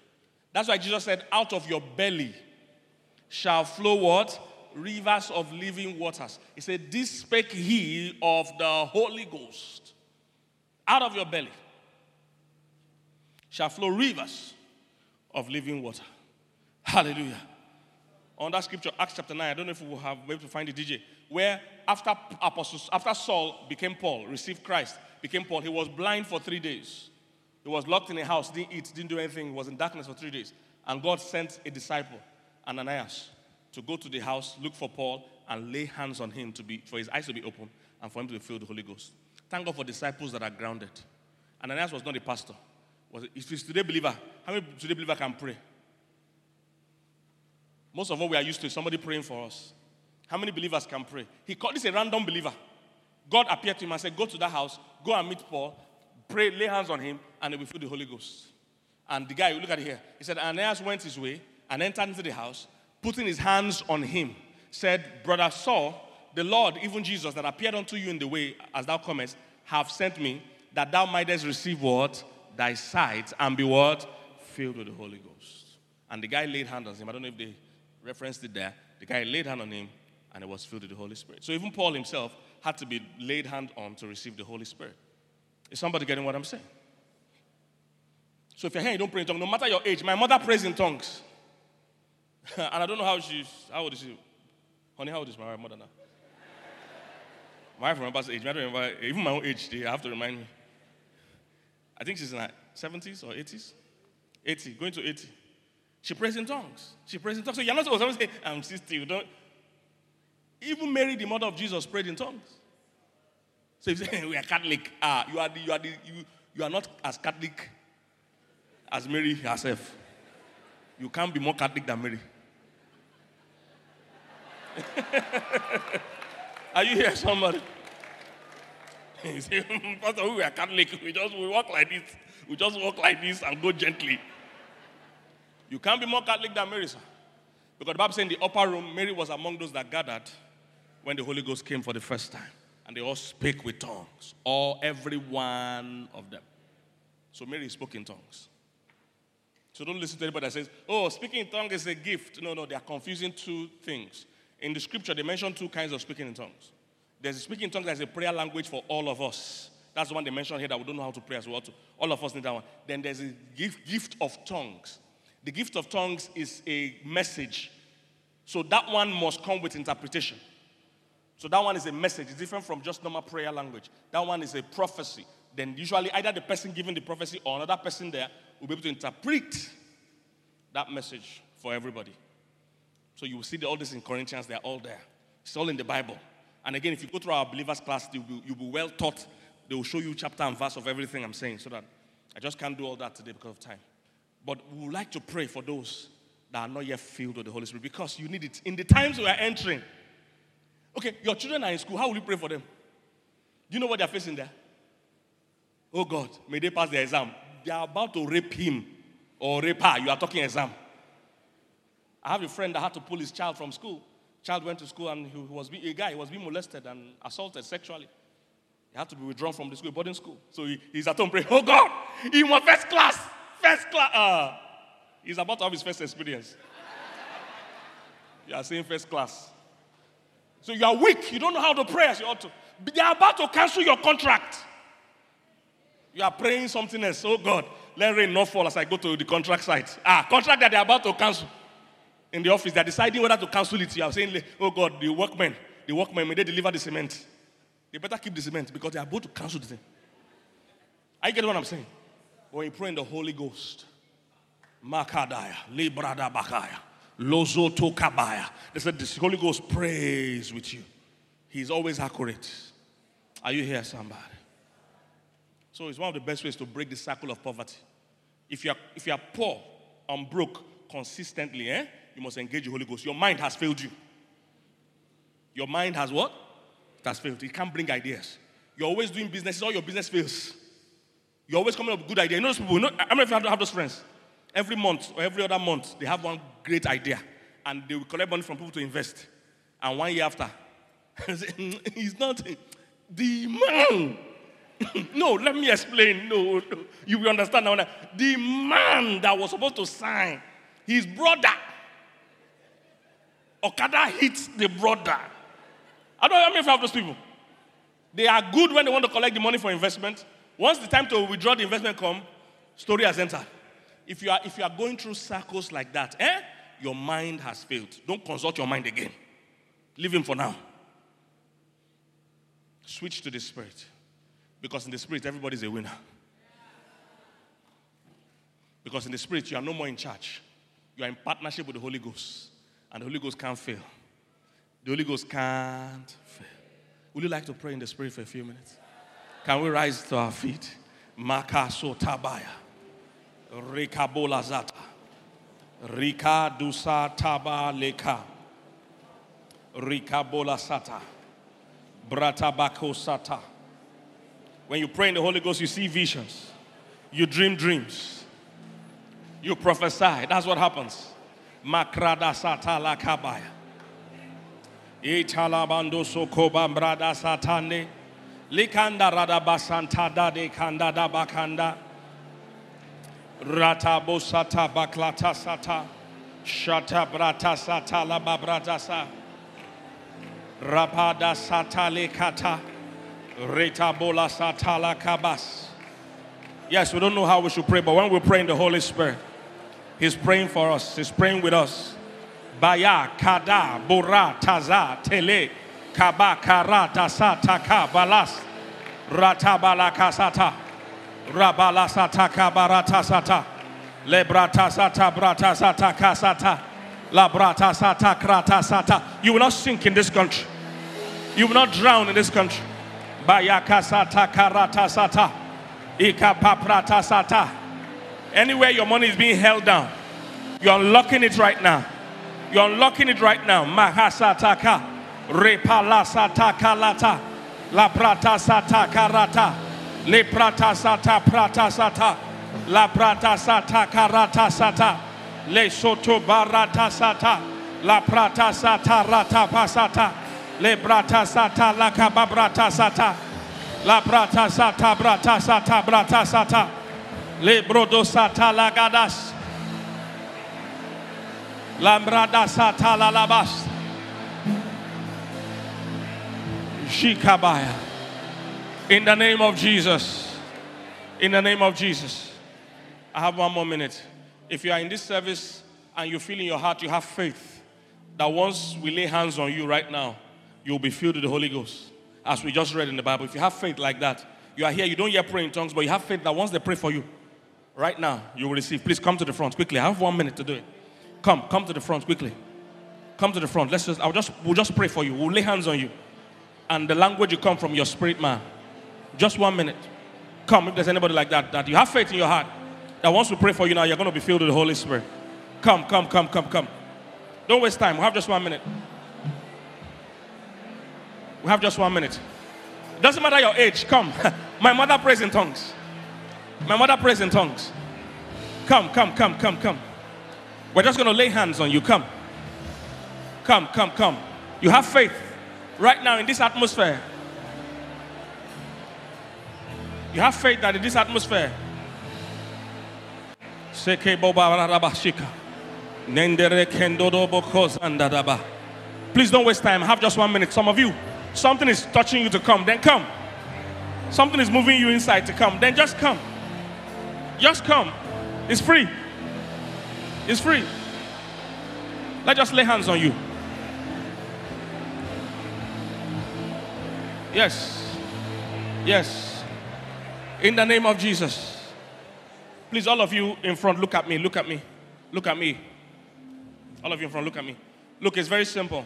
That's why Jesus said, Out of your belly shall flow what? Rivers of living waters. He said, This spake he of the Holy Ghost. Out of your belly shall flow rivers of living water. Hallelujah. On that scripture, Acts chapter 9, I don't know if we will have able to find the DJ, where after apostles, after Saul became Paul, received Christ, became Paul, he was blind for three days. He was locked in a house, didn't eat, didn't do anything, he was in darkness for three days. And God sent a disciple, Ananias, to go to the house, look for Paul, and lay hands on him to be for his eyes to be open and for him to be filled with the Holy Ghost. Thank God for disciples that are grounded. Ananias was not a pastor. Was if he's today believer, how many today believer can pray? Most of what we are used to is somebody praying for us. How many believers can pray? He called this a random believer. God appeared to him and said, Go to that house, go and meet Paul, pray, lay hands on him, and he will feel the Holy Ghost. And the guy, look at it here. He said, Ananias went his way and entered into the house, putting his hands on him, said, Brother Saul, the Lord, even Jesus, that appeared unto you in the way as thou comest, have sent me that thou mightest receive what? Thy sight and be what? Filled with the Holy Ghost. And the guy laid hands on him. I don't know if they referenced it there. The guy laid hand on him and he was filled with the Holy Spirit. So even Paul himself had to be laid hand on to receive the Holy Spirit. Is somebody getting what I'm saying? So if you're here, you don't pray in tongues, no matter your age. My mother prays in tongues. *laughs* and I don't know how she's, how old is she? Honey, how old is my mother now? My wife remembers age. I don't remember, even my own age, they have to remind me. I think she's in her 70s or 80s. 80, going to 80. She prays in tongues. She prays in tongues. So you're not supposed to say, I'm 60. You don't. Even Mary, the mother of Jesus, prayed in tongues. So if you say, *laughs* we are Catholic, ah, you are, the, you, are the, you, you are not as Catholic as Mary herself. You can't be more Catholic than Mary. *laughs* are you here, somebody? You say, mm, Pastor, we are Catholic. We just we walk like this. We just walk like this and go gently. You can't be more Catholic than Mary, sir. Because the Bible says in the upper room, Mary was among those that gathered when the Holy Ghost came for the first time. And they all spake with tongues. All, every one of them. So Mary spoke in tongues. So don't listen to anybody that says, oh, speaking in tongues is a gift. No, no, they are confusing two things. In the scripture, they mention two kinds of speaking in tongues. There's a speaking in tongues as a prayer language for all of us. That's the one they mentioned here that we don't know how to pray as well. All of us need that one. Then there's a gift, gift of tongues. The gift of tongues is a message. So that one must come with interpretation. So that one is a message. It's different from just normal prayer language. That one is a prophecy. Then usually either the person giving the prophecy or another person there will be able to interpret that message for everybody. So you will see all this in Corinthians, they're all there. It's all in the Bible. And again, if you go through our believers class, you'll be, you'll be well taught. They will show you chapter and verse of everything I'm saying so that I just can't do all that today because of time. But we would like to pray for those that are not yet filled with the Holy Spirit because you need it. In the times we are entering, okay, your children are in school. How will you pray for them? Do you know what they're facing there? Oh God, may they pass the exam. They are about to rape him or rape her. You are talking exam. I have a friend that had to pull his child from school. Child went to school and he was a guy. He was being molested and assaulted sexually. He had to be withdrawn from the school, boarding school. So he, he's at home praying, Oh God, in my first class, first class. Uh, he's about to have his first experience. you are saying first class. So you are weak. You don't know how to pray as you ought to. They are about to cancel your contract. You are praying something else. Oh God, let rain not fall as I go to the contract site. Ah, contract that they are about to cancel in the office. They're deciding whether to cancel it. You are saying, Oh God, the workmen, the workmen, may they deliver the cement? They better keep the cement because they are about to cancel the thing. I get what I'm saying. When you pray in the Holy Ghost, Makadaya, Librada Bakaya, Lozoto Kabaya. They said the Holy Ghost prays with you. He's always accurate. Are you here, somebody? So it's one of the best ways to break the cycle of poverty. If you're if you're poor and broke consistently, eh, you must engage the Holy Ghost. Your mind has failed you. Your mind has what? It has failed. It can't bring ideas. You're always doing business, all your business fails. You're always coming up with good idea. You know those people, you know, I know if you have, have those friends. Every month or every other month, they have one great idea. And they will collect money from people to invest. And one year after, *laughs* mm, it's not The man. *laughs* no, let me explain. No, no. you will understand now. The man that was supposed to sign, his brother, Okada hits the brother. I don't know how many of those people. They are good when they want to collect the money for investment. Once the time to withdraw the investment come, story has entered. If you are, if you are going through circles like that, eh, your mind has failed. Don't consult your mind again. Leave him for now. Switch to the spirit. Because in the spirit, everybody's a winner. Because in the spirit, you are no more in charge. You are in partnership with the Holy Ghost. And the Holy Ghost can't fail. The Holy Ghost can't fail. Would you like to pray in the spirit for a few minutes? Can we rise to our feet? Makaso tabaya. Rikabola zata. Rika dusa taba leka. Rikabola sata. Brata bako sata. When you pray in the Holy Ghost, you see visions. You dream dreams. You prophesy. That's what happens. Makrada sata la kabaya. Italabando sokoba brada satane. Likanda rada basanta da de kanda da bakanda. Rata bosata baklata sata. Shata brata sata la babrata sa. Rapada sata lekata. Reta bola sata la kabas. Yes, we don't know how we should pray, but when we pray in the Holy Spirit, He's praying for us. He's praying with us. Baya, kada, bora, taza, tele, kaba, kara, dasa, taka, balas, ratabala kasata, rabala sata, kabarata sata, lebrata sata, brata sata, kasata, labrata sata, krata sata. You will not sink in this country. You will not drown in this country. Baya kasata, karata Anywhere your money is being held down, you're unlocking it right now. You're unlocking it right now. Mahasataka. Repalasataka lata. La prata sata karata. Le prata sata prata sata. La prata sata karata sata. Le soto barata sata. La prata sata rata pasata. Le brata sata la kababrata sata. La brata sata brata sata brata sata. Le brodo sata la gadas. Lambrada sata. Shikabaya. In the name of Jesus. In the name of Jesus. I have one more minute. If you are in this service and you feel in your heart you have faith that once we lay hands on you right now, you'll be filled with the Holy Ghost. As we just read in the Bible. If you have faith like that, you are here, you don't hear pray in tongues, but you have faith that once they pray for you, right now, you will receive. Please come to the front quickly. I have one minute to do it. Come, come to the front quickly. Come to the front. Let's just, I'll just, we'll just pray for you. We'll lay hands on you. And the language you come from your spirit man. Just one minute. Come, if there's anybody like that, that you have faith in your heart, that wants to pray for you now, you're going to be filled with the Holy Spirit. Come, come, come, come, come. Don't waste time. We have just one minute. We have just one minute. Doesn't matter your age. Come. *laughs* My mother prays in tongues. My mother prays in tongues. Come, come, come, come, come. We're just going to lay hands on you. Come. Come, come, come. You have faith right now in this atmosphere. You have faith that in this atmosphere. Please don't waste time. Have just one minute. Some of you, something is touching you to come. Then come. Something is moving you inside to come. Then just come. Just come. It's free. It's free. Let's just lay hands on you. Yes. Yes. In the name of Jesus. Please, all of you in front, look at me. Look at me. Look at me. All of you in front, look at me. Look, it's very simple.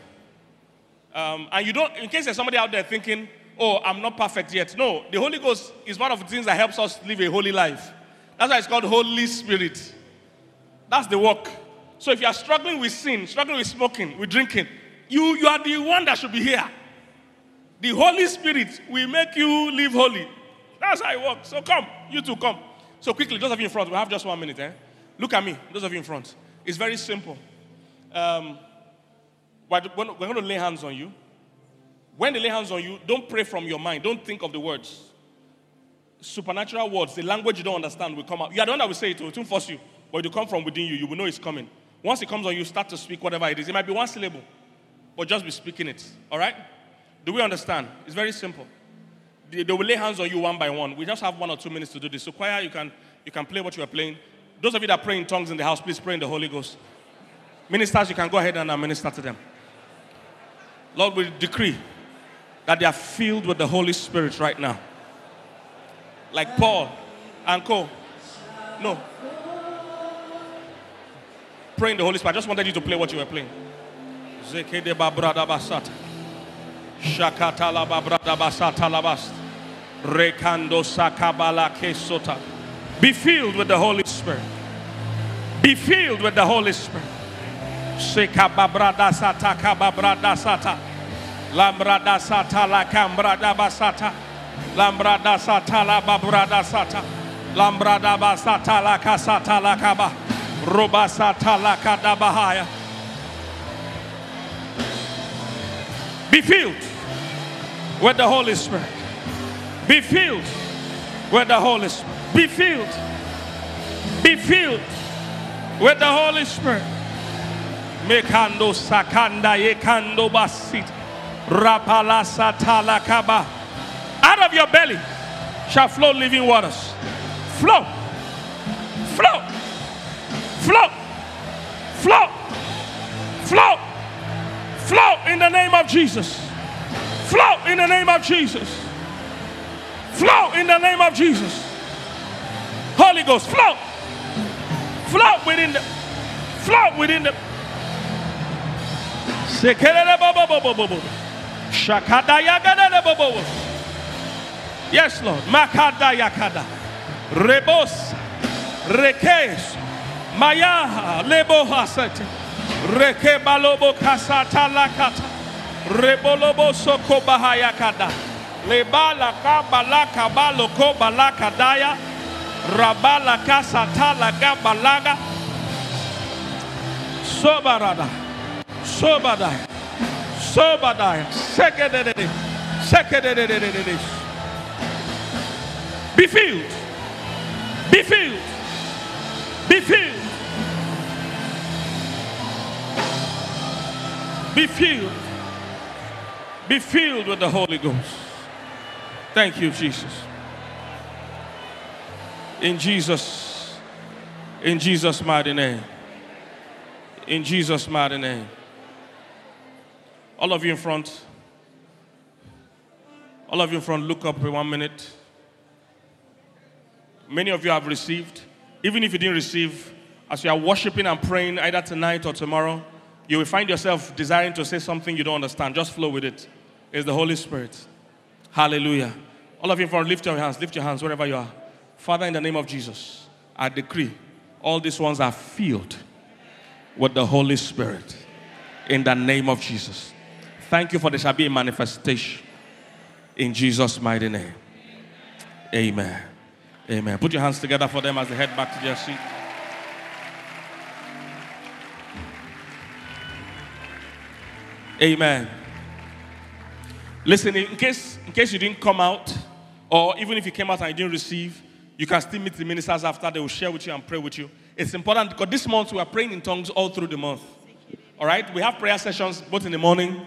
Um, and you don't, in case there's somebody out there thinking, oh, I'm not perfect yet. No, the Holy Ghost is one of the things that helps us live a holy life. That's why it's called Holy Spirit. That's the work. So if you are struggling with sin, struggling with smoking, with drinking, you, you are the one that should be here. The Holy Spirit will make you live holy. That's how it works. So come, you two come. So quickly, those of you in front, we have just one minute. Eh? Look at me, those of you in front. It's very simple. Um, we're, we're going to lay hands on you. When they lay hands on you, don't pray from your mind. Don't think of the words. Supernatural words, the language you don't understand will come out. You are the one that will say it, it won't force you. But it come from within you. You will know it's coming. Once it comes on you, start to speak whatever it is. It might be one syllable, but just be speaking it. All right? Do we understand? It's very simple. They, they will lay hands on you one by one. We just have one or two minutes to do this. So, choir, you can, you can play what you are playing. Those of you that pray in tongues in the house, please pray in the Holy Ghost. Ministers, you can go ahead and minister to them. Lord, we decree that they are filled with the Holy Spirit right now. Like Paul and Co. No. Pray in the Holy Spirit. I just wanted you to play what you were playing. Zekede babrada basata. Babrada basata. Rekando sakabala kesota. Be filled with the Holy Spirit. Be filled with the Holy Spirit. Sekababrada sata kababrada sata. Lambrada sata la basata. Lambrada sata la babrada sata. Lambrada basata la kasata la kaba. Robasata la kadabahaya. Be filled with the Holy Spirit. Be filled with the Holy Spirit. Be filled. Be filled with the Holy Spirit. Mekando sakanda yekando basit. Rapala satala kaba. Out of your belly shall flow living waters. Flow. Flow. Flow. Flow. Flow. Flow in the name of Jesus. Flow in the name of Jesus. Flow in the name of Jesus. Holy Ghost, flow. Flow within the flow within the Yes, Lord. Makada yakada. Rebos. Rekes. Maya lebo hasete. Reke balobo kasata lakata. Rebolobo soko bahayakada. Lebala kabala kabalo ko balaka daya. Rabala kasata laga balaga. Sobarada. Sobadaya. Sobadaya. Sekedede. Sekedede. Be filled. Be filled. Be filled. Be filled. Be filled with the Holy Ghost. Thank you, Jesus. In Jesus, in Jesus' mighty name. In Jesus' mighty name. All of you in front. All of you in front, look up for one minute. Many of you have received. Even if you didn't receive, as you are worshiping and praying either tonight or tomorrow, you will find yourself desiring to say something you don't understand. Just flow with it. It's the Holy Spirit. Hallelujah. All of you front, lift your hands. Lift your hands wherever you are. Father, in the name of Jesus, I decree all these ones are filled with the Holy Spirit. In the name of Jesus. Thank you for there shall be a manifestation. In Jesus' mighty name. Amen. Amen. Put your hands together for them as they head back to their seat. Amen. Listen, in case, in case you didn't come out, or even if you came out and you didn't receive, you can still meet the ministers after. They will share with you and pray with you. It's important because this month we are praying in tongues all through the month. All right? We have prayer sessions both in the morning